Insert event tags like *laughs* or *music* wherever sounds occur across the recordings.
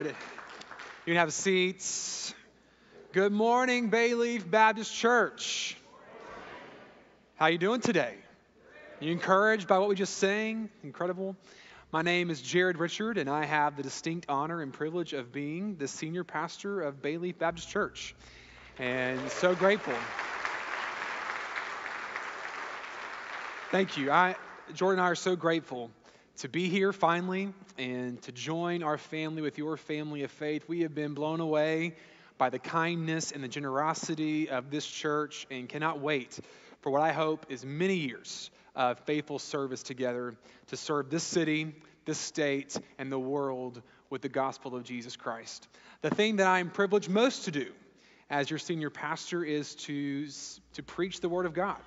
You can have seats. Good morning, Bayleaf Baptist Church. How you doing today? Are you encouraged by what we just sang? Incredible. My name is Jared Richard, and I have the distinct honor and privilege of being the senior pastor of Bayleaf Baptist Church. And so grateful. Thank you. I, Jordan and I are so grateful to be here finally and to join our family with your family of faith. We have been blown away by the kindness and the generosity of this church and cannot wait for what I hope is many years of faithful service together to serve this city, this state, and the world with the gospel of Jesus Christ. The thing that I'm privileged most to do as your senior pastor is to, to preach the word of God.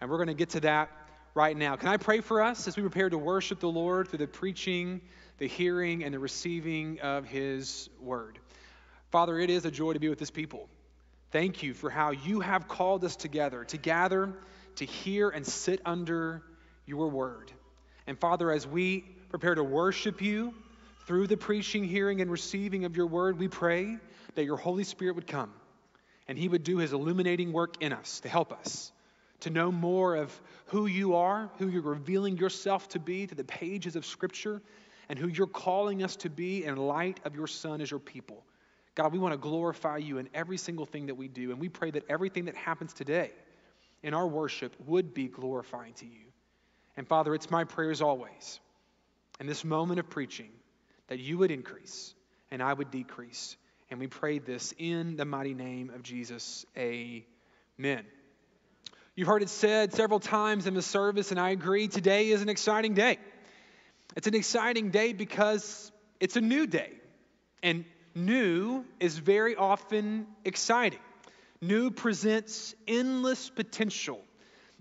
And we're going to get to that right now. Can I pray for us as we prepare to worship the Lord through the preaching, the hearing, and the receiving of His word? Father, it is a joy to be with this people. Thank you for how you have called us together to gather, to hear, and sit under your word. And Father, as we prepare to worship you through the preaching, hearing, and receiving of your word, we pray that your Holy Spirit would come and he would do his illuminating work in us to help us to know more of who you are, who you're revealing yourself to be to the pages of Scripture, and who you're calling us to be in light of your Son as your people. God, we want to glorify you in every single thing that we do, and we pray that everything that happens today in our worship would be glorifying to you. And Father, it's my prayers always in this moment of preaching that you would increase and I would decrease. And we pray this in the mighty name of Jesus. Amen. You've heard it said several times in the service, and I agree, today is an exciting day. It's an exciting day because it's a new day. And new is very often exciting. New presents endless potential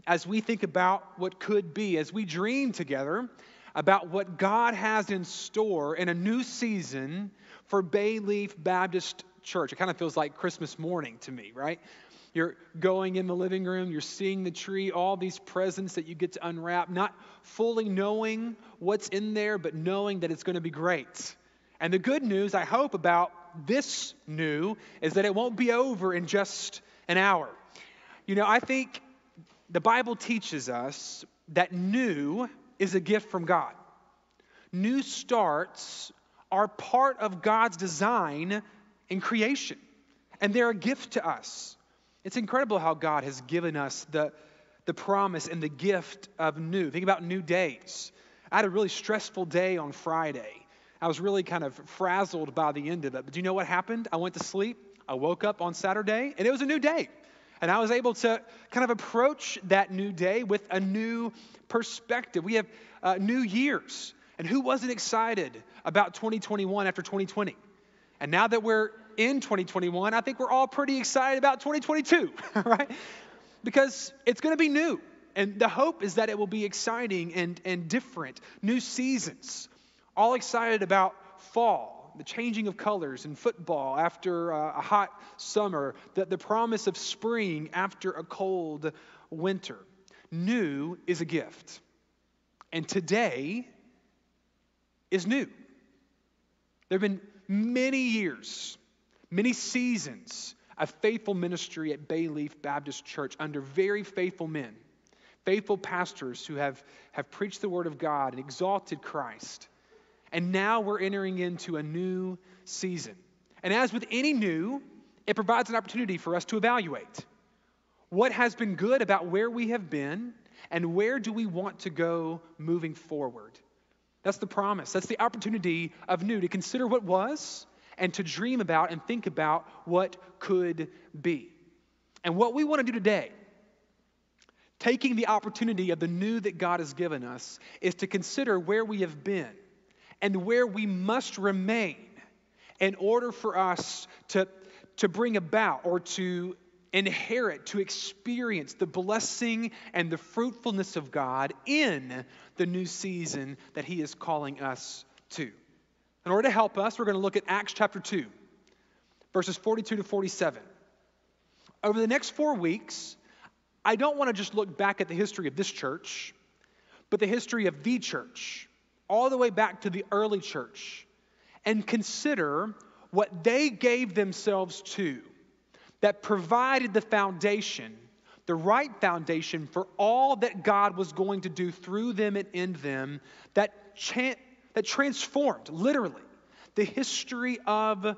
as we think about what could be, as we dream together about what God has in store in a new season for Bayleaf Baptist Church. It kind of feels like Christmas morning to me, right? You're going in the living room, you're seeing the tree, all these presents that you get to unwrap, not fully knowing what's in there, but knowing that it's going to be great. And the good news, I hope, about this new is that it won't be over in just an hour. You know, I think the Bible teaches us that new is a gift from God. New starts are part of God's design in creation, and they're a gift to us. It's incredible how God has given us the, the promise and the gift of new. Think about new days. I had a really stressful day on Friday. I was really kind of frazzled by the end of it. But do you know what happened? I went to sleep. I woke up on Saturday, and it was a new day. And I was able to kind of approach that new day with a new perspective. We have uh, new years. And who wasn't excited about 2021 after 2020? And now that we're in 2021, I think we're all pretty excited about 2022, *laughs* right? Because it's going to be new. And the hope is that it will be exciting and, and different. New seasons. All excited about fall, the changing of colors in football after uh, a hot summer, the, the promise of spring after a cold winter. New is a gift. And today is new. There have been many years many seasons of faithful ministry at Bayleaf Baptist Church under very faithful men, faithful pastors who have, have preached the Word of God and exalted Christ. And now we're entering into a new season. And as with any new, it provides an opportunity for us to evaluate what has been good about where we have been and where do we want to go moving forward. That's the promise. That's the opportunity of new to consider what was and to dream about and think about what could be. And what we want to do today, taking the opportunity of the new that God has given us, is to consider where we have been and where we must remain in order for us to, to bring about or to inherit, to experience the blessing and the fruitfulness of God in the new season that He is calling us to. In order to help us, we're going to look at Acts chapter 2, verses 42 to 47. Over the next four weeks, I don't want to just look back at the history of this church, but the history of the church, all the way back to the early church, and consider what they gave themselves to that provided the foundation, the right foundation for all that God was going to do through them and in them that, cha- that transformed, literally, the history of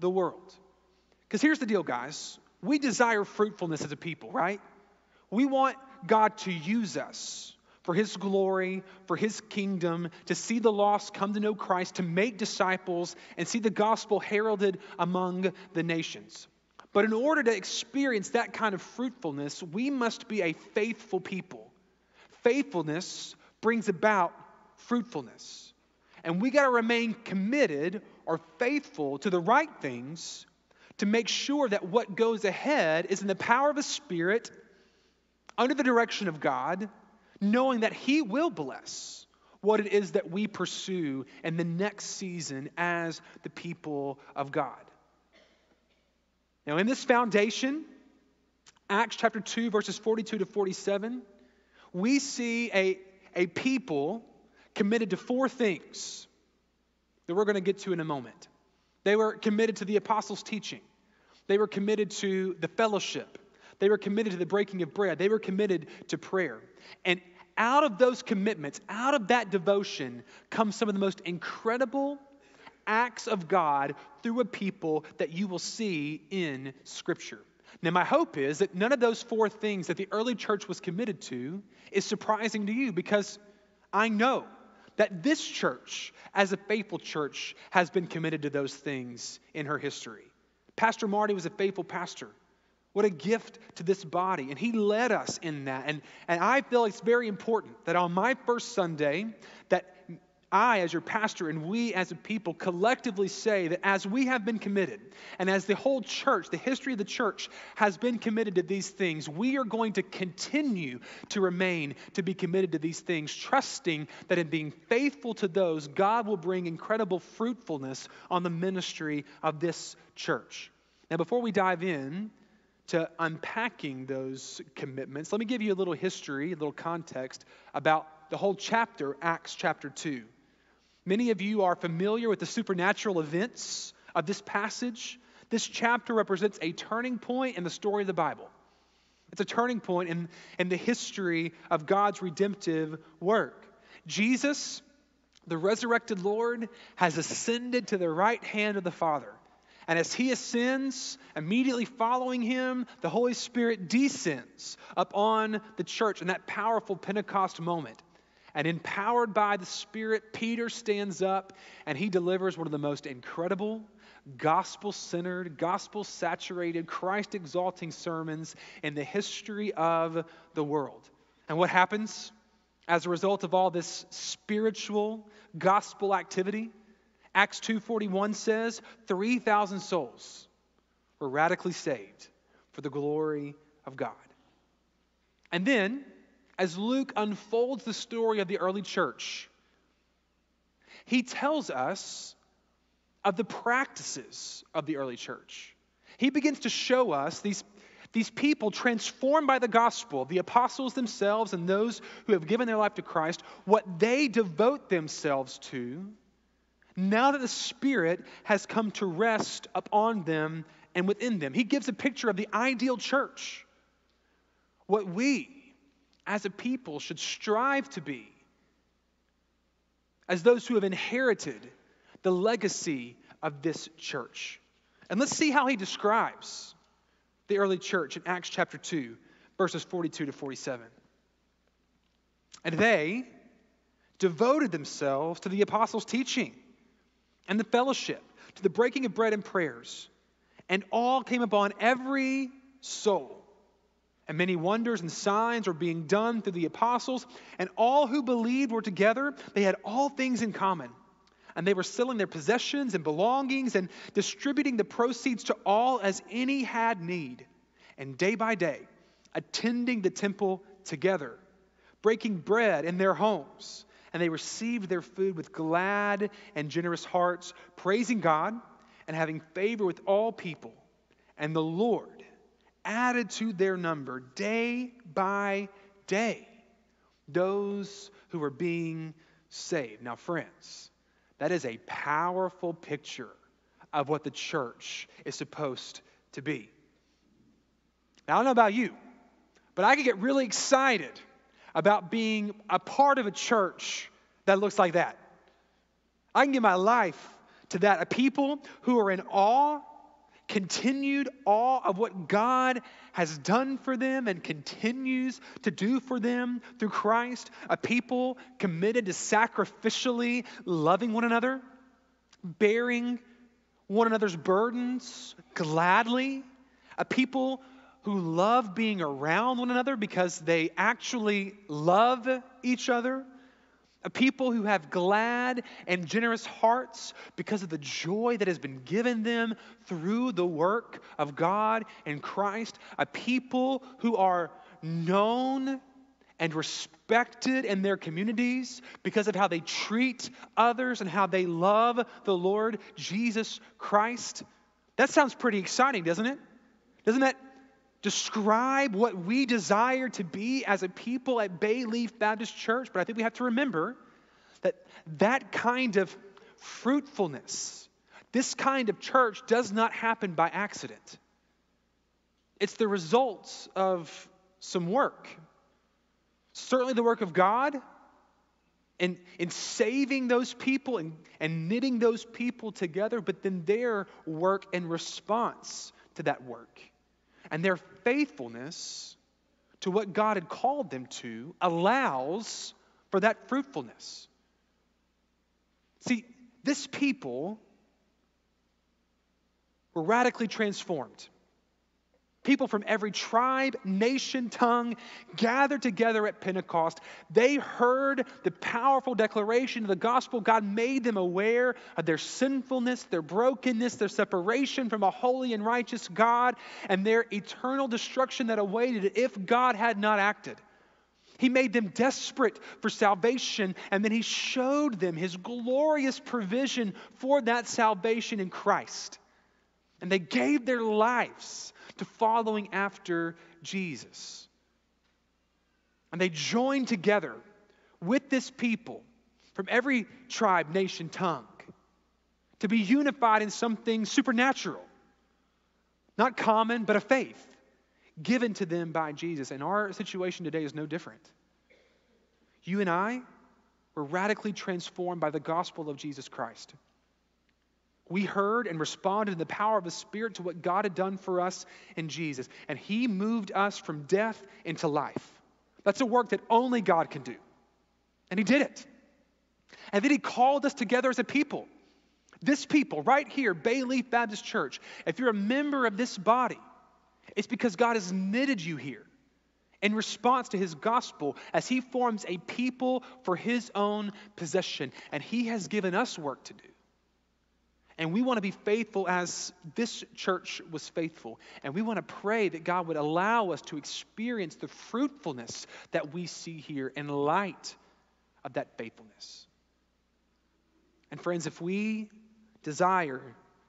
the world. Because here's the deal, guys. We desire fruitfulness as a people, right? We want God to use us for his glory, for his kingdom, to see the lost come to know Christ, to make disciples, and see the gospel heralded among the nations. But in order to experience that kind of fruitfulness, we must be a faithful people. Faithfulness brings about fruitfulness. And we got to remain committed or faithful to the right things to make sure that what goes ahead is in the power of the Spirit, under the direction of God, knowing that He will bless what it is that we pursue in the next season as the people of God. Now, in this foundation, Acts chapter 2, verses 42 to 47, we see a, a people committed to four things that we're going to get to in a moment. They were committed to the apostles' teaching, they were committed to the fellowship, they were committed to the breaking of bread. They were committed to prayer. And out of those commitments, out of that devotion, comes some of the most incredible acts of God through a people that you will see in Scripture. Now, my hope is that none of those four things that the early church was committed to is surprising to you because I know that this church, as a faithful church, has been committed to those things in her history. Pastor Marty was a faithful pastor. What a gift to this body. And he led us in that. And, and I feel it's very important that on my first Sunday, that I, as your pastor, and we as a people collectively say that as we have been committed, and as the whole church, the history of the church has been committed to these things, we are going to continue to remain to be committed to these things, trusting that in being faithful to those, God will bring incredible fruitfulness on the ministry of this church. Now, before we dive in, to unpacking those commitments, let me give you a little history, a little context about the whole chapter, Acts chapter 2. Many of you are familiar with the supernatural events of this passage. This chapter represents a turning point in the story of the Bible. It's a turning point in, in the history of God's redemptive work. Jesus, the resurrected Lord, has ascended to the right hand of the Father. And as he ascends, immediately following him, the Holy Spirit descends upon the church in that powerful Pentecost moment. And empowered by the Spirit, Peter stands up and he delivers one of the most incredible, gospel centered, gospel saturated, Christ exalting sermons in the history of the world. And what happens as a result of all this spiritual gospel activity? Acts 2:41 says 3,000 souls were radically saved for the glory of God. And then as Luke unfolds the story of the early church, he tells us of the practices of the early church. He begins to show us these, these people transformed by the gospel, the apostles themselves and those who have given their life to Christ, what they devote themselves to now that the Spirit has come to rest upon them and within them. He gives a picture of the ideal church, what we as a people should strive to be, as those who have inherited the legacy of this church. And let's see how he describes the early church in Acts chapter 2, verses 42 to 47. And they devoted themselves to the apostles' teaching and the fellowship, to the breaking of bread and prayers. And all came upon every soul. And many wonders and signs were being done through the apostles. And all who believed were together. They had all things in common. And they were selling their possessions and belongings and distributing the proceeds to all as any had need. And day by day, attending the temple together, breaking bread in their homes and they received their food with glad and generous hearts, praising God and having favor with all people. And the Lord added to their number day by day those who were being saved. Now, friends, That is a powerful picture of what the church is supposed to be. Now, I don't know about you, but I can get really excited about being a part of a church that looks like that. I can give my life to that. A people who are in awe, continued awe of what God has done for them and continues to do for them through Christ. A people committed to sacrificially loving one another, bearing one another's burdens gladly. A people who love being around one another because they actually love each other a people who have glad and generous hearts because of the joy that has been given them through the work of God and Christ, a people who are known and respected in their communities because of how they treat others and how they love the Lord Jesus Christ. That sounds pretty exciting, doesn't it? Doesn't that describe what we desire to be as a people at Bayleaf Baptist Church, but I think we have to remember that that kind of fruitfulness, this kind of church does not happen by accident. It's the results of some work. Certainly the work of God in, in saving those people and, and knitting those people together, but then their work in response to that work and their faithfulness to what God had called them to allows for that fruitfulness. See, this people were radically transformed. People from every tribe, nation, tongue gathered together at Pentecost. They heard the powerful declaration of the gospel. God made them aware of their sinfulness, their brokenness, their separation from a holy and righteous God, and their eternal destruction that awaited if God had not acted. He made them desperate for salvation, and then He showed them His glorious provision for that salvation in Christ. And they gave their lives to following after Jesus. And they joined together with this people from every tribe, nation, tongue to be unified in something supernatural, not common, but a faith given to them by Jesus. And our situation today is no different. You and I were radically transformed by the gospel of Jesus Christ. We heard and responded in the power of the Spirit to what God had done for us in Jesus. And He moved us from death into life. That's a work that only God can do. And He did it. And then He called us together as a people. This people, right here, Bayleaf Baptist Church, if you're a member of this body, it's because God has knitted you here in response to his gospel as he forms a people for his own possession. And he has given us work to do. And we want to be faithful as this church was faithful. And we want to pray that God would allow us to experience the fruitfulness that we see here in light of that faithfulness. And friends, if we desire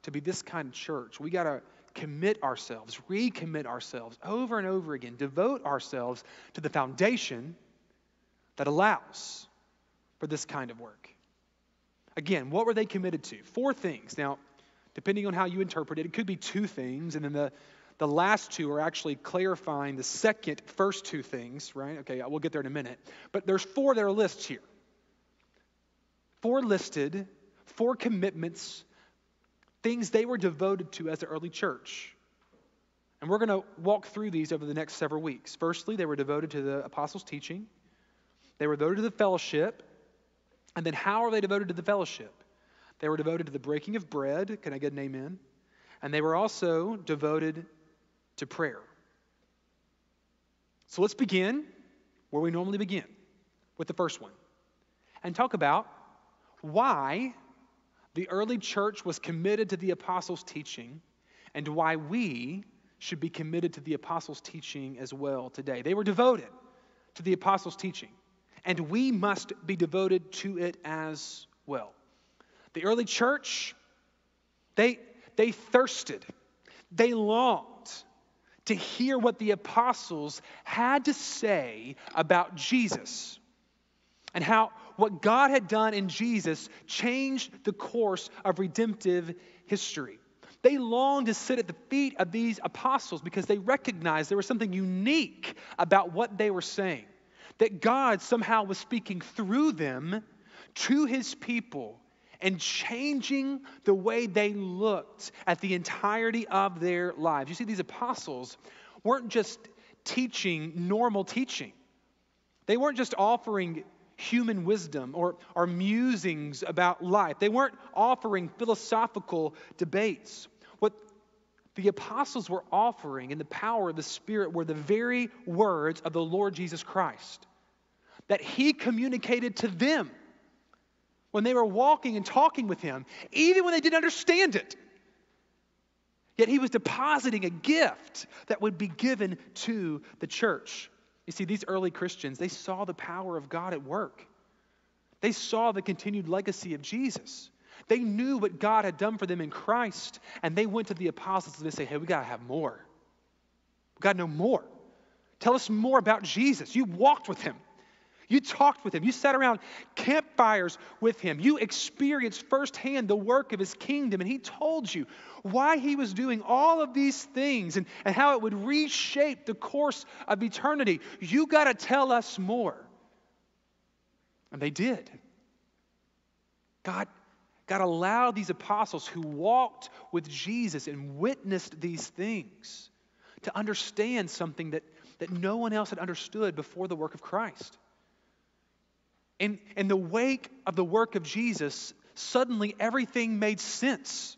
to be this kind of church, we got to commit ourselves, recommit ourselves over and over again, devote ourselves to the foundation that allows for this kind of work. Again, what were they committed to? Four things. Now, depending on how you interpret it, it could be two things, and then the, the last two are actually clarifying the second, first two things, right? Okay, we'll get there in a minute. But there's four that are lists here. Four listed, four commitments, things they were devoted to as the early church. And we're going to walk through these over the next several weeks. Firstly, they were devoted to the apostles' teaching. They were devoted to the fellowship. And then how are they devoted to the fellowship? They were devoted to the breaking of bread. Can I get an amen? And they were also devoted to prayer. So let's begin where we normally begin with the first one and talk about why the early church was committed to the apostles' teaching and why we should be committed to the apostles' teaching as well today. They were devoted to the apostles' teaching and we must be devoted to it as well. The early church, they, they thirsted, they longed to hear what the apostles had to say about Jesus and how what God had done in Jesus changed the course of redemptive history. They longed to sit at the feet of these apostles because they recognized there was something unique about what they were saying. That God somehow was speaking through them to his people and changing the way they looked at the entirety of their lives. You see, these apostles weren't just teaching normal teaching, they weren't just offering human wisdom or, or musings about life, they weren't offering philosophical debates. The apostles were offering in the power of the Spirit were the very words of the Lord Jesus Christ that He communicated to them when they were walking and talking with him, even when they didn't understand it. Yet he was depositing a gift that would be given to the church. You see, these early Christians, they saw the power of God at work. They saw the continued legacy of Jesus. They knew what God had done for them in Christ, and they went to the apostles and they say, Hey, we got to have more. We got to know more. Tell us more about Jesus. You walked with him. You talked with him. You sat around campfires with him. You experienced firsthand the work of his kingdom. And he told you why he was doing all of these things and, and how it would reshape the course of eternity. You got to tell us more. And they did. God, God allowed these apostles who walked with Jesus and witnessed these things to understand something that, that no one else had understood before the work of Christ. In, in the wake of the work of Jesus, suddenly everything made sense.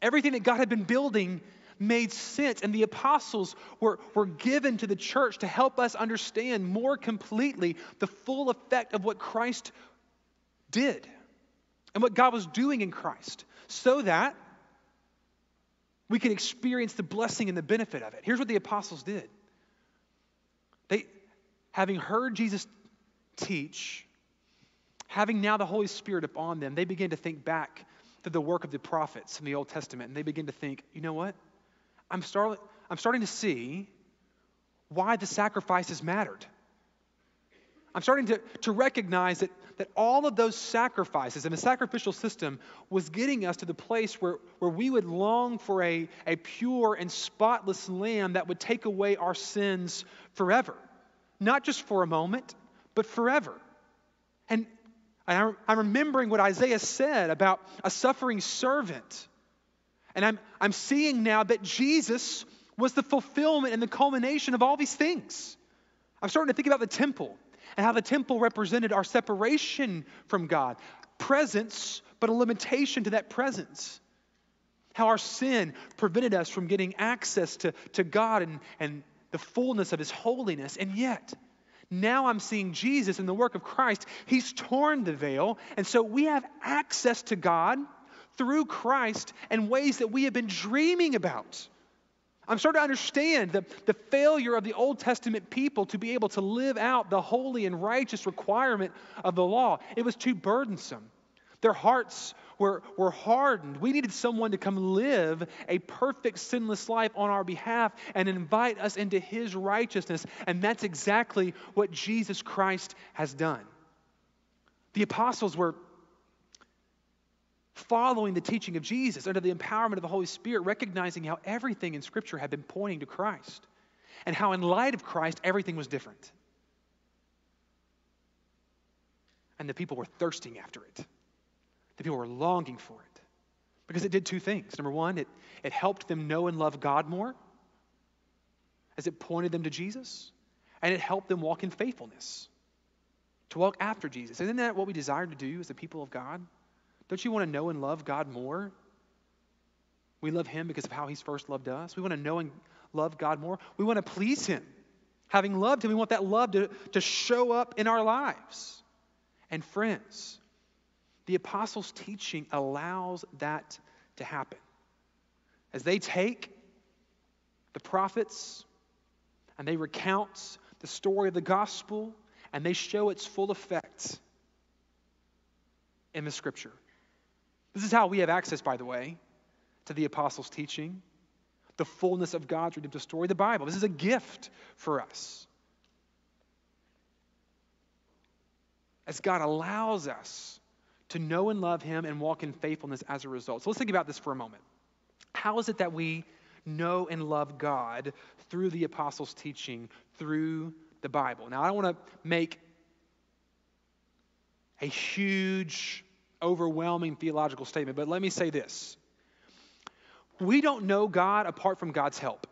Everything that God had been building made sense. And the apostles were, were given to the church to help us understand more completely the full effect of what Christ did and what God was doing in Christ so that we can experience the blessing and the benefit of it. Here's what the apostles did. They, having heard Jesus teach, having now the Holy Spirit upon them, they begin to think back to the work of the prophets in the Old Testament. And they begin to think, you know what? I'm, start, I'm starting to see why the sacrifices mattered. I'm starting to, to recognize that, that all of those sacrifices and the sacrificial system was getting us to the place where, where we would long for a, a pure and spotless lamb that would take away our sins forever. Not just for a moment, but forever. And I'm remembering what Isaiah said about a suffering servant. And I'm, I'm seeing now that Jesus was the fulfillment and the culmination of all these things. I'm starting to think about the temple and how the temple represented our separation from God. Presence, but a limitation to that presence. How our sin prevented us from getting access to, to God and, and the fullness of His holiness. And yet, now I'm seeing Jesus in the work of Christ. He's torn the veil. And so we have access to God through Christ in ways that we have been dreaming about. I'm starting to understand the, the failure of the Old Testament people to be able to live out the holy and righteous requirement of the law. It was too burdensome. Their hearts were, were hardened. We needed someone to come live a perfect, sinless life on our behalf and invite us into his righteousness. And that's exactly what Jesus Christ has done. The apostles were following the teaching of Jesus under the empowerment of the Holy Spirit, recognizing how everything in Scripture had been pointing to Christ and how, in light of Christ, everything was different. And the people were thirsting after it. The people were longing for it because it did two things. Number one, it, it helped them know and love God more as it pointed them to Jesus, and it helped them walk in faithfulness to walk after Jesus. Isn't that what we desire to do as the people of God? Don't you want to know and love God more? We love Him because of how He's first loved us. We want to know and love God more. We want to please Him. Having loved Him, we want that love to, to show up in our lives. And friends, the apostles' teaching allows that to happen. As they take the prophets and they recount the story of the gospel and they show its full effect in the scripture. This is how we have access, by the way, to the apostles' teaching, the fullness of God's redemptive story, the Bible. This is a gift for us. as God allows us to know and love Him and walk in faithfulness as a result. So let's think about this for a moment. How is it that we know and love God through the apostles' teaching, through the Bible? Now, I don't want to make a huge, overwhelming theological statement, but let me say this. We don't know God apart from God's help.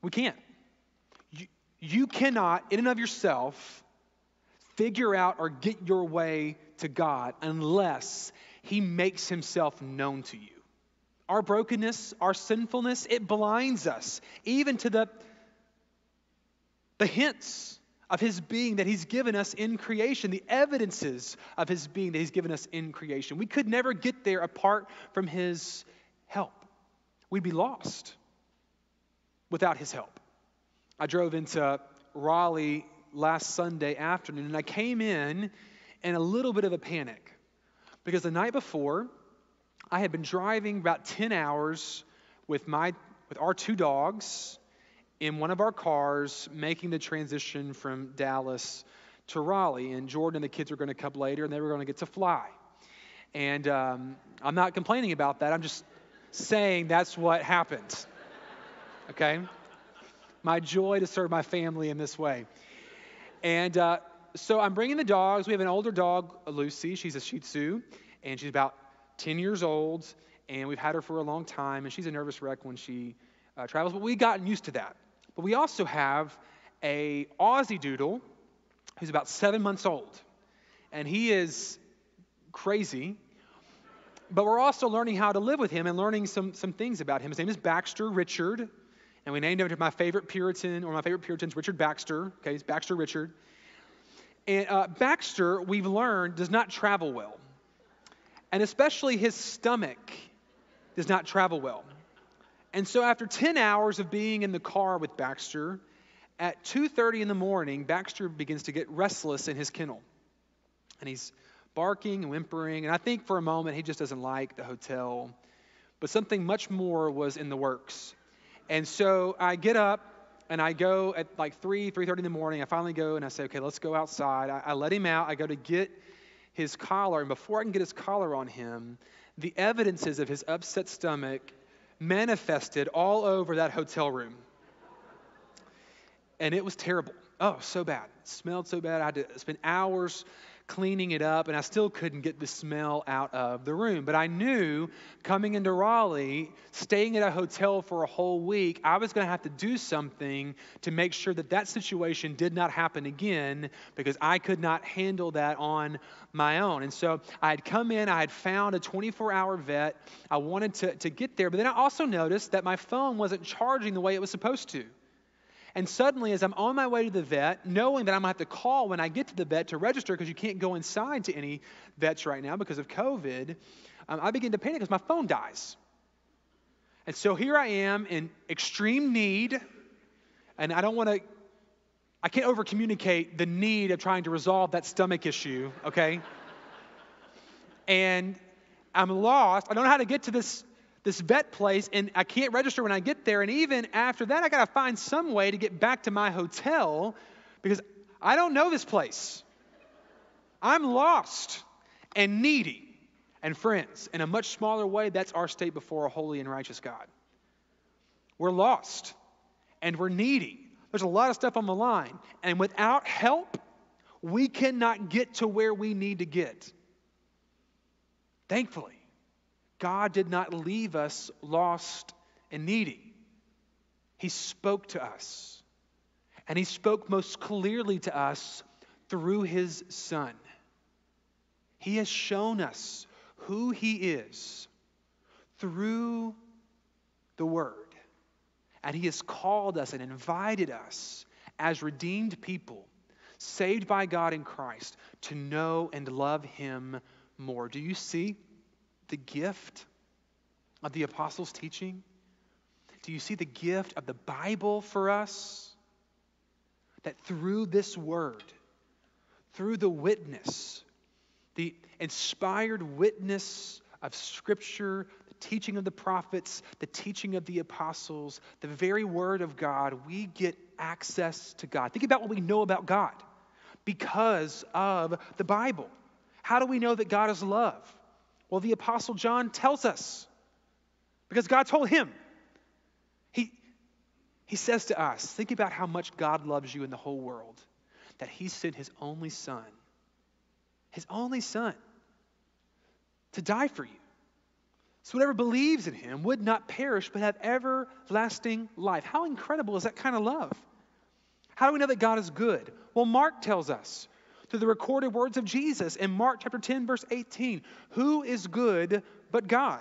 We can't. You, you cannot, in and of yourself, figure out or get your way to God unless He makes Himself known to you. Our brokenness, our sinfulness, it blinds us, even to the, the hints of His being that He's given us in creation, the evidences of His being that He's given us in creation. We could never get there apart from His help. We'd be lost without his help. I drove into Raleigh last Sunday afternoon and I came in in a little bit of a panic because the night before I had been driving about 10 hours with my with our two dogs in one of our cars making the transition from Dallas to Raleigh and Jordan and the kids were going to come later and they were going to get to fly. And um, I'm not complaining about that. I'm just saying that's what happened okay? My joy to serve my family in this way. And uh, so I'm bringing the dogs. We have an older dog, Lucy. She's a Shih Tzu, and she's about 10 years old, and we've had her for a long time, and she's a nervous wreck when she uh, travels, but we've gotten used to that. But we also have a Aussie Doodle who's about seven months old, and he is crazy but we're also learning how to live with him and learning some, some things about him. His name is Baxter Richard, and we named him after my favorite Puritan, or my favorite Puritans, Richard Baxter. Okay, he's Baxter Richard. And uh, Baxter, we've learned, does not travel well. And especially his stomach does not travel well. And so after 10 hours of being in the car with Baxter, at 2:30 in the morning, Baxter begins to get restless in his kennel. And he's barking and whimpering, and I think for a moment he just doesn't like the hotel. But something much more was in the works. And so I get up and I go at like 3, 3.30 in the morning. I finally go and I say, okay, let's go outside. I, I let him out. I go to get his collar. And before I can get his collar on him, the evidences of his upset stomach manifested all over that hotel room. And it was terrible. Oh, so bad. It smelled so bad. I had to spend hours cleaning it up, and I still couldn't get the smell out of the room. But I knew coming into Raleigh, staying at a hotel for a whole week, I was going to have to do something to make sure that that situation did not happen again because I could not handle that on my own. And so I had come in, I had found a 24 hour vet. I wanted to, to get there, but then I also noticed that my phone wasn't charging the way it was supposed to. And suddenly, as I'm on my way to the vet, knowing that I'm going to have to call when I get to the vet to register because you can't go inside to any vets right now because of COVID, um, I begin to panic because my phone dies. And so here I am in extreme need, and I don't want to, I can't over communicate the need of trying to resolve that stomach issue, okay? and I'm lost. I don't know how to get to this this vet place and I can't register when I get there. And even after that, I got to find some way to get back to my hotel because I don't know this place. I'm lost and needy. And friends, in a much smaller way, that's our state before a holy and righteous God. We're lost and we're needy. There's a lot of stuff on the line. And without help, we cannot get to where we need to get. Thankfully, God did not leave us lost and needy. He spoke to us. And He spoke most clearly to us through His Son. He has shown us who He is through the Word. And He has called us and invited us as redeemed people, saved by God in Christ, to know and love Him more. Do you see? The gift of the apostles' teaching? Do you see the gift of the Bible for us? That through this word, through the witness, the inspired witness of Scripture, the teaching of the prophets, the teaching of the apostles, the very word of God, we get access to God. Think about what we know about God because of the Bible. How do we know that God is love? Well, the Apostle John tells us because God told him. He, he says to us, think about how much God loves you in the whole world, that he sent his only son, his only son, to die for you. So whoever believes in him would not perish but have everlasting life. How incredible is that kind of love? How do we know that God is good? Well, Mark tells us through the recorded words of Jesus in Mark chapter 10, verse 18 Who is good but God?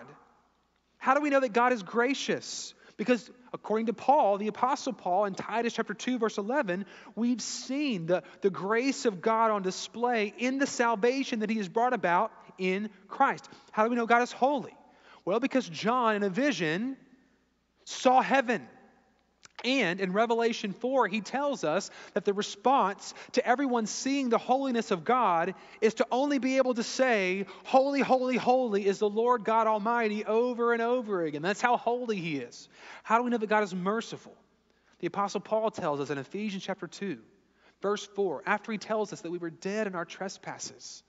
How do we know that God is gracious? Because according to Paul, the Apostle Paul, in Titus chapter 2, verse 11, we've seen the, the grace of God on display in the salvation that he has brought about in Christ. How do we know God is holy? Well, because John, in a vision, saw heaven. And in Revelation 4, he tells us that the response to everyone seeing the holiness of God is to only be able to say, Holy, holy, holy is the Lord God Almighty over and over again. That's how holy he is. How do we know that God is merciful? The Apostle Paul tells us in Ephesians chapter 2, verse 4, after he tells us that we were dead in our trespasses,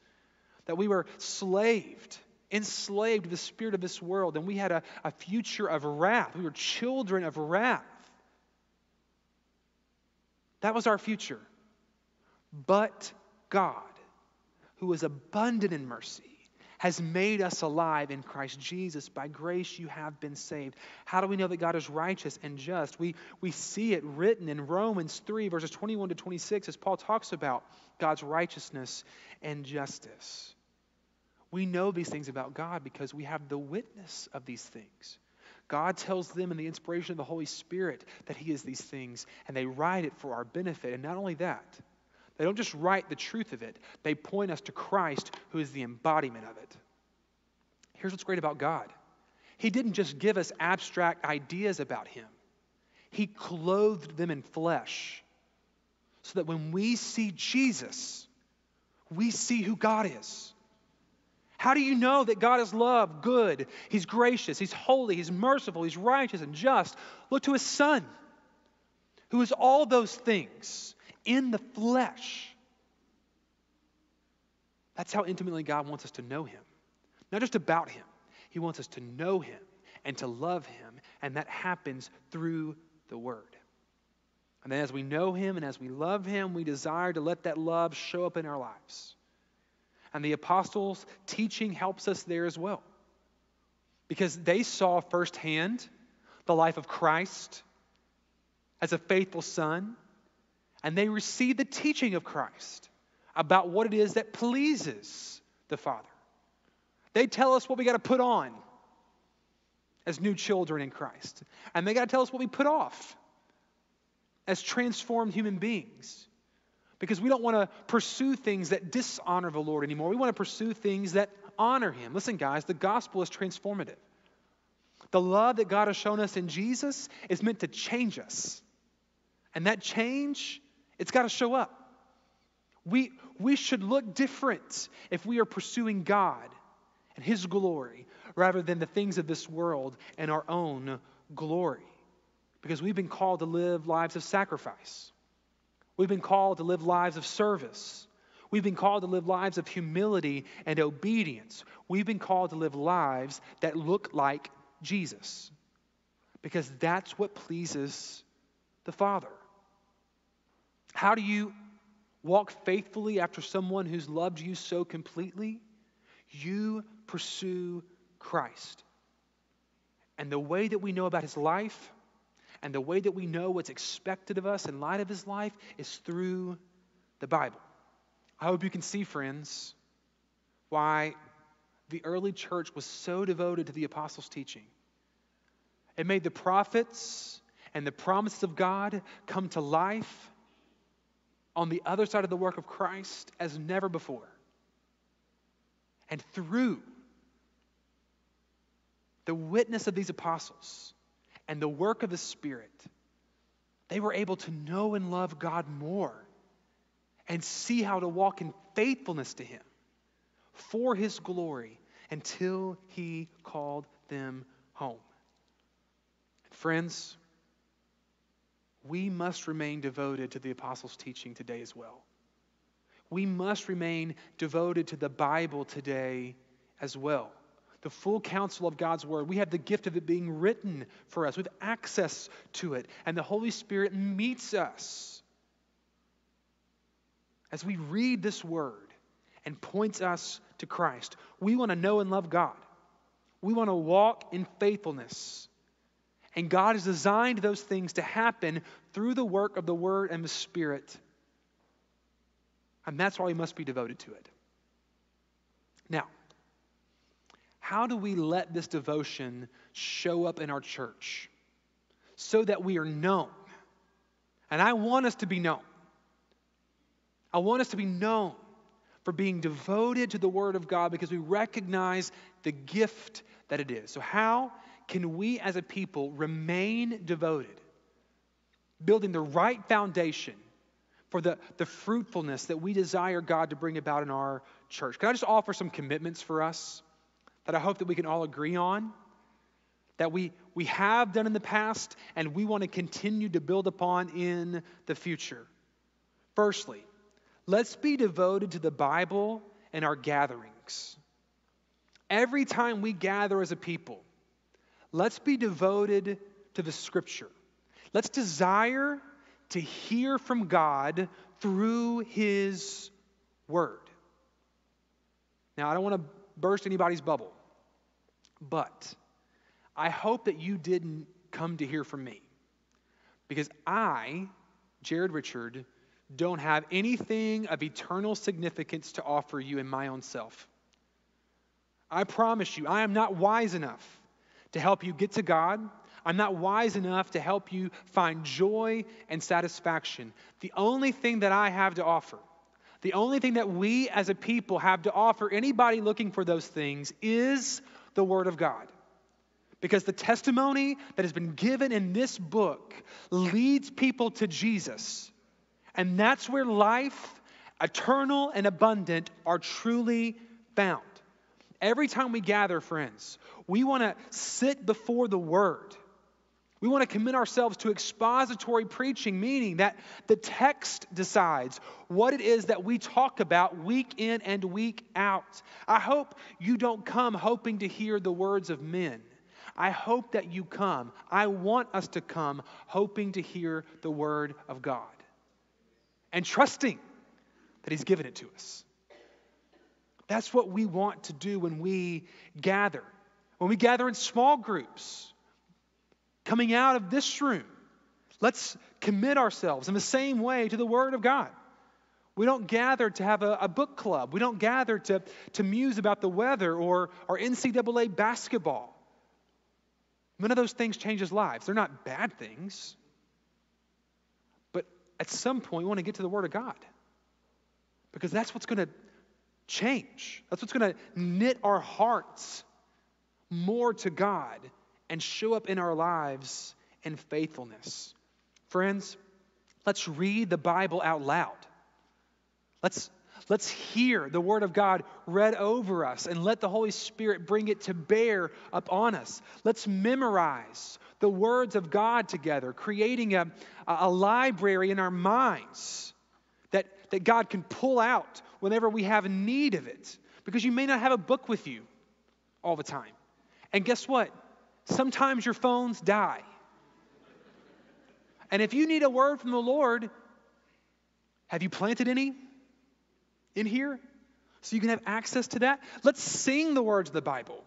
that we were slaved enslaved to the spirit of this world, and we had a, a future of wrath. We were children of wrath. That was our future. But God, who is abundant in mercy, has made us alive in Christ Jesus. By grace you have been saved. How do we know that God is righteous and just? We, we see it written in Romans 3, verses 21 to 26, as Paul talks about God's righteousness and justice. We know these things about God because we have the witness of these things. God tells them in the inspiration of the Holy Spirit that He is these things, and they write it for our benefit. And not only that, they don't just write the truth of it, they point us to Christ, who is the embodiment of it. Here's what's great about God He didn't just give us abstract ideas about Him, He clothed them in flesh so that when we see Jesus, we see who God is. How do you know that God is love, good, He's gracious, He's holy, He's merciful, He's righteous and just? Look to His Son, who is all those things in the flesh. That's how intimately God wants us to know Him. Not just about Him, He wants us to know Him and to love Him, and that happens through the Word. And then as we know Him and as we love Him, we desire to let that love show up in our lives. And the apostles' teaching helps us there as well. Because they saw firsthand the life of Christ as a faithful son, and they received the teaching of Christ about what it is that pleases the Father. They tell us what we got to put on as new children in Christ, and they got to tell us what we put off as transformed human beings because we don't want to pursue things that dishonor the Lord anymore. We want to pursue things that honor Him. Listen, guys, the gospel is transformative. The love that God has shown us in Jesus is meant to change us. And that change, it's got to show up. We, we should look different if we are pursuing God and His glory rather than the things of this world and our own glory. Because we've been called to live lives of sacrifice. We've been called to live lives of service. We've been called to live lives of humility and obedience. We've been called to live lives that look like Jesus because that's what pleases the Father. How do you walk faithfully after someone who's loved you so completely? You pursue Christ. And the way that we know about his life and the way that we know what's expected of us in light of his life is through the Bible. I hope you can see, friends, why the early church was so devoted to the apostles' teaching. It made the prophets and the promises of God come to life on the other side of the work of Christ as never before. And through the witness of these apostles, and the work of the Spirit, they were able to know and love God more and see how to walk in faithfulness to Him for His glory until He called them home. Friends, we must remain devoted to the apostles' teaching today as well. we must remain devoted to the Bible today as well. The full counsel of God's Word. We have the gift of it being written for us we have access to it, and the Holy Spirit meets us as we read this Word and points us to Christ. We want to know and love God. We want to walk in faithfulness. And God has designed those things to happen through the work of the Word and the Spirit. And that's why we must be devoted to it. Now, how do we let this devotion show up in our church so that we are known? And I want us to be known. I want us to be known for being devoted to the Word of God because we recognize the gift that it is. So, how can we as a people remain devoted, building the right foundation for the, the fruitfulness that we desire God to bring about in our church? Can I just offer some commitments for us that I hope that we can all agree on? That we, we have done in the past and we want to continue to build upon in the future. Firstly, let's be devoted to the Bible and our gatherings. Every time we gather as a people, let's be devoted to the scripture. Let's desire to hear from God through his word. Now, I don't want to burst anybody's bubble, but I hope that you didn't come to hear from me because I, Jared Richard, don't have anything of eternal significance to offer you in my own self. I promise you, I am not wise enough to help you get to God. I'm not wise enough to help you find joy and satisfaction. The only thing that I have to offer, the only thing that we as a people have to offer anybody looking for those things is the Word of God. Because the testimony that has been given in this book leads people to Jesus. And that's where life, eternal and abundant, are truly found. Every time we gather, friends, we want to sit before the Word. We want to commit ourselves to expository preaching, meaning that the text decides what it is that we talk about week in and week out. I hope you don't come hoping to hear the words of men. I hope that you come. I want us to come hoping to hear the word of God and trusting that He's given it to us. That's what we want to do when we gather. When we gather in small groups, coming out of this room, let's commit ourselves in the same way to the Word of God. We don't gather to have a, a, book club. We don't gather to, to muse about the weather or, or NCAA basketball. None of those things changes lives. They're not bad things But at some point we want to get to the Word of God because that's what's going to change. That's what's going to knit our hearts more to God and show up in our lives in faithfulness. Friends, let's read the Bible out loud. Let's, let's hear the Word of God read over us and let the Holy Spirit bring it to bear upon us. Let's memorize the words of God together, creating a, a library in our minds that, that God can pull out whenever we have need of it. Because you may not have a book with you all the time. And guess what? Sometimes your phones die. And if you need a word from the Lord, have you planted any in here? So you can have access to that? Let's sing the words of the Bible.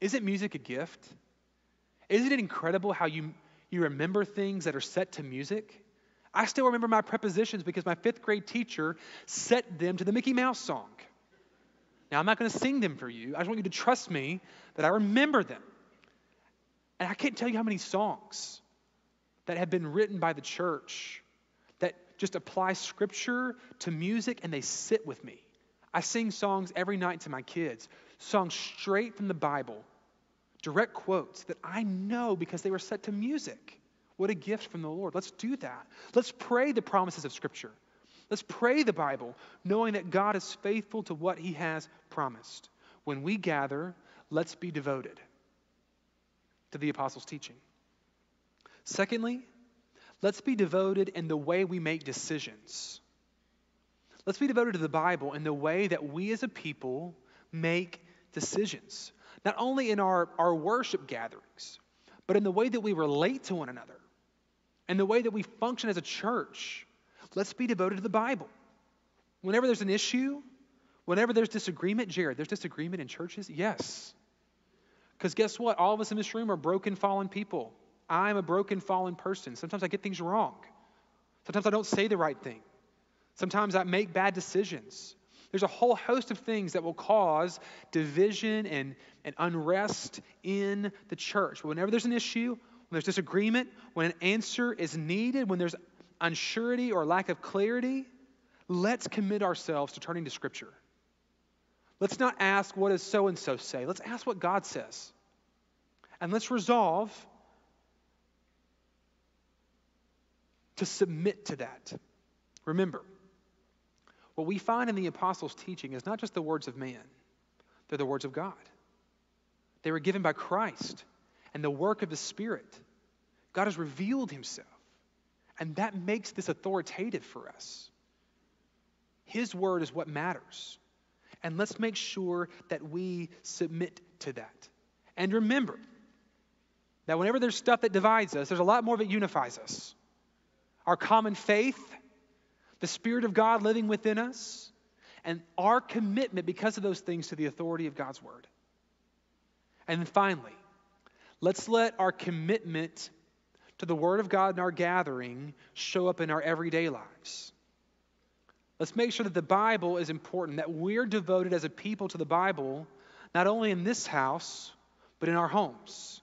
Isn't music a gift? Isn't it incredible how you, you remember things that are set to music? I still remember my prepositions because my fifth grade teacher set them to the Mickey Mouse song. Now, I'm not going to sing them for you. I just want you to trust me that I remember them. And I can't tell you how many songs that have been written by the church that just apply scripture to music and they sit with me. I sing songs every night to my kids, songs straight from the Bible direct quotes that I know because they were set to music. What a gift from the Lord. Let's do that. Let's pray the promises of Scripture. Let's pray the Bible, knowing that God is faithful to what He has promised. When we gather, let's be devoted to the apostles' teaching. Secondly, let's be devoted in the way we make decisions. Let's be devoted to the Bible in the way that we as a people make decisions, not only in our, our worship gatherings, but in the way that we relate to one another and the way that we function as a church. Let's be devoted to the Bible. Whenever there's an issue, whenever there's disagreement, Jared, there's disagreement in churches? Yes. Because guess what? All of us in this room are broken, fallen people. I'm a broken, fallen person. Sometimes I get things wrong. Sometimes I don't say the right thing. Sometimes I make bad decisions. There's a whole host of things that will cause division and, and unrest in the church. But whenever there's an issue, when there's disagreement, when an answer is needed, when there's unsurety or lack of clarity, let's commit ourselves to turning to Scripture. Let's not ask, what does so and so say? Let's ask what God says. And let's resolve to submit to that. Remember, what we find in the apostles' teaching is not just the words of man, they're the words of God. They were given by Christ and the work of the Spirit. God has revealed himself, and that makes this authoritative for us. His word is what matters. And let's make sure that we submit to that. And remember that whenever there's stuff that divides us, there's a lot more that unifies us. Our common faith, the Spirit of God living within us, and our commitment because of those things to the authority of God's Word. And then finally, let's let our commitment to the Word of God in our gathering show up in our everyday lives. Let's make sure that the Bible is important, that we're devoted as a people to the Bible, not only in this house, but in our homes.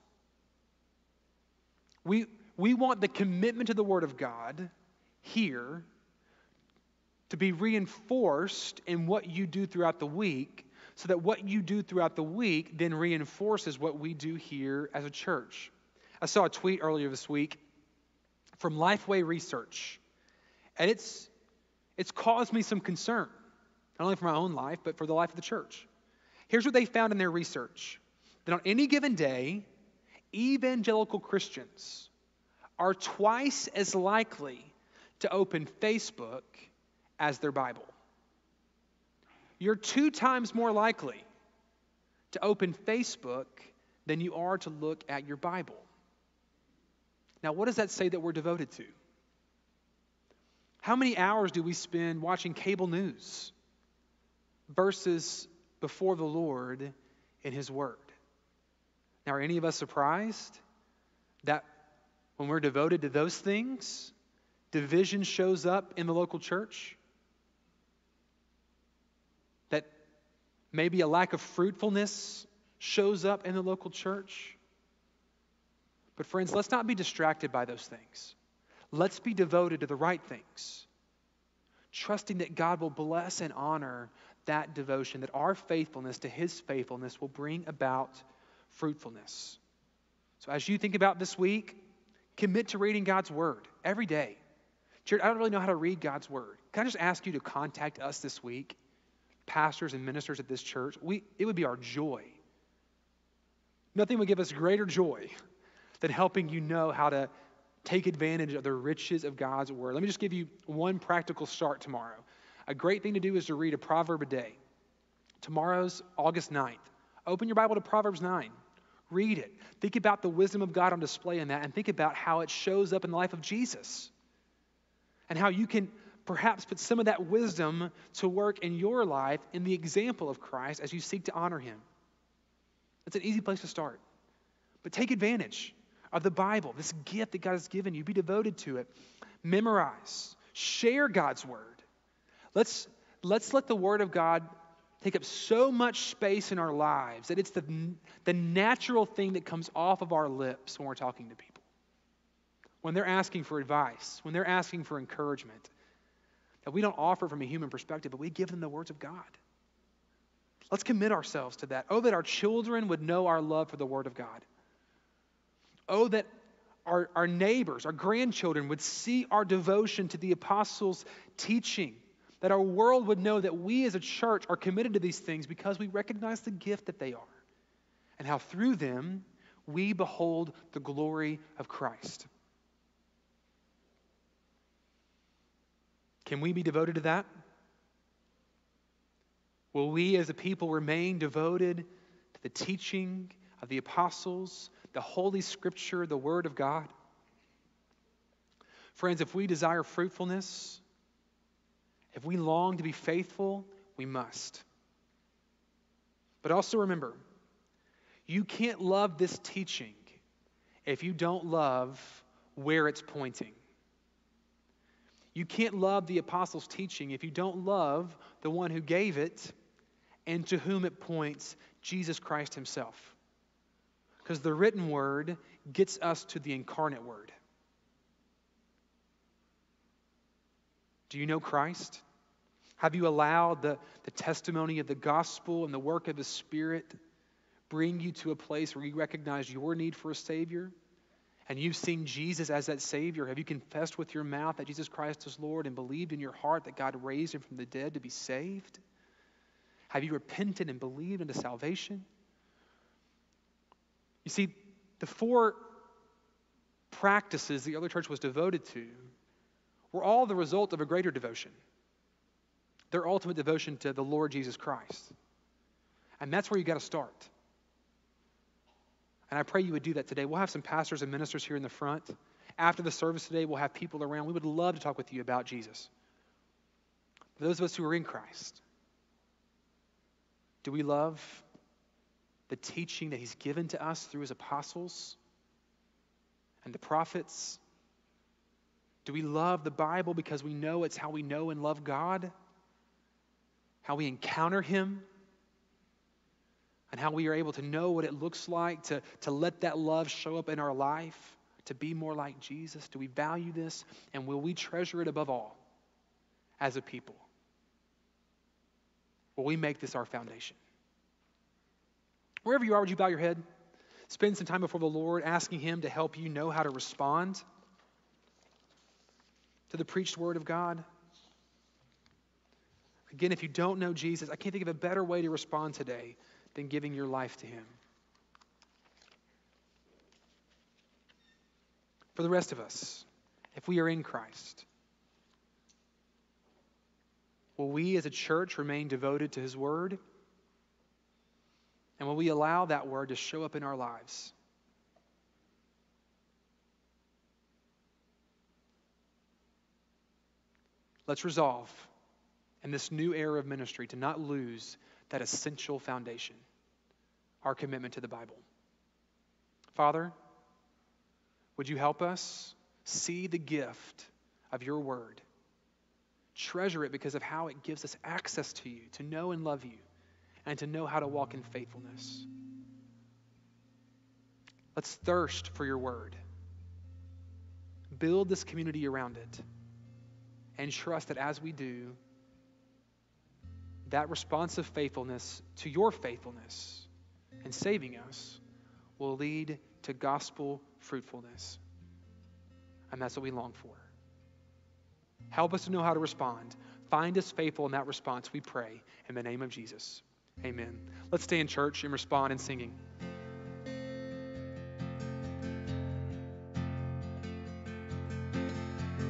We, we want the commitment to the Word of God here to be reinforced in what you do throughout the week, so that what you do throughout the week then reinforces what we do here as a church. I saw a tweet earlier this week from Lifeway Research, and it's it's caused me some concern, not only for my own life, but for the life of the church. Here's what they found in their research that on any given day, evangelical Christians are twice as likely to open Facebook as their Bible. You're two times more likely to open Facebook than you are to look at your Bible. Now, what does that say that we're devoted to? How many hours do we spend watching cable news versus before the Lord in His Word? Now, are any of us surprised that when we're devoted to those things, division shows up in the local church? That maybe a lack of fruitfulness shows up in the local church? But, friends, let's not be distracted by those things. Let's be devoted to the right things, trusting that God will bless and honor that devotion, that our faithfulness to His faithfulness will bring about fruitfulness. So, as you think about this week, commit to reading God's Word every day. Jared, I don't really know how to read God's Word. Can I just ask you to contact us this week, pastors and ministers at this church? We, it would be our joy. Nothing would give us greater joy than helping you know how to take advantage of the riches of God's word. Let me just give you one practical start tomorrow. A great thing to do is to read a proverb a day. Tomorrow's August 9th. Open your Bible to Proverbs 9. Read it. Think about the wisdom of God on display in that and think about how it shows up in the life of Jesus. And how you can perhaps put some of that wisdom to work in your life in the example of Christ as you seek to honor him. It's an easy place to start. But take advantage of the Bible, this gift that God has given you. Be devoted to it. Memorize. Share God's word. Let's, let's let the word of God take up so much space in our lives that it's the, the natural thing that comes off of our lips when we're talking to people. When they're asking for advice, when they're asking for encouragement, that we don't offer from a human perspective, but we give them the words of God. Let's commit ourselves to that. Oh, that our children would know our love for the Word of God. Oh, that our, our neighbors, our grandchildren would see our devotion to the apostles' teaching, that our world would know that we as a church are committed to these things because we recognize the gift that they are, and how through them we behold the glory of Christ. Can we be devoted to that? Will we as a people remain devoted to the teaching of the apostles, the Holy Scripture, the Word of God? Friends, if we desire fruitfulness, if we long to be faithful, we must. But also remember, you can't love this teaching if you don't love where it's pointing. You can't love the apostles' teaching if you don't love the one who gave it and to whom it points, Jesus Christ Himself. Because the written word gets us to the incarnate word. Do you know Christ? Have you allowed the, the testimony of the gospel and the work of the Spirit bring you to a place where you recognize your need for a Savior? And you've seen Jesus as that Savior. Have you confessed with your mouth that Jesus Christ is Lord and believed in your heart that God raised him from the dead to be saved? Have you repented and believed into salvation? You see, the four practices the early church was devoted to were all the result of a greater devotion their ultimate devotion to the Lord Jesus Christ. And that's where you got to start. And I pray you would do that today. We'll have some pastors and ministers here in the front. After the service today, we'll have people around. We would love to talk with you about Jesus. For those of us who are in Christ, do we love the teaching that He's given to us through His apostles and the prophets? Do we love the Bible because we know it's how we know and love God? How we encounter Him? And how we are able to know what it looks like to, to let that love show up in our life, to be more like Jesus? Do we value this? And will we treasure it above all as a people? Will we make this our foundation? Wherever you are, would you bow your head? Spend some time before the Lord asking Him to help you know how to respond to the preached word of God. Again, if you don't know Jesus, I can't think of a better way to respond today than giving your life to Him. For the rest of us, if we are in Christ, will we as a church remain devoted to His Word? And will we allow that Word to show up in our lives? Let's resolve in this new era of ministry to not lose that essential foundation our commitment to the Bible. Father, would you help us see the gift of your word? Treasure it because of how it gives us access to you, to know and love you, and to know how to walk in faithfulness. Let's thirst for your word. Build this community around it and trust that as we do, that responsive faithfulness to your faithfulness and saving us will lead to gospel fruitfulness. And that's what we long for. Help us to know how to respond. Find us faithful in that response, we pray, in the name of Jesus. Amen. Let's stay in church and respond in singing.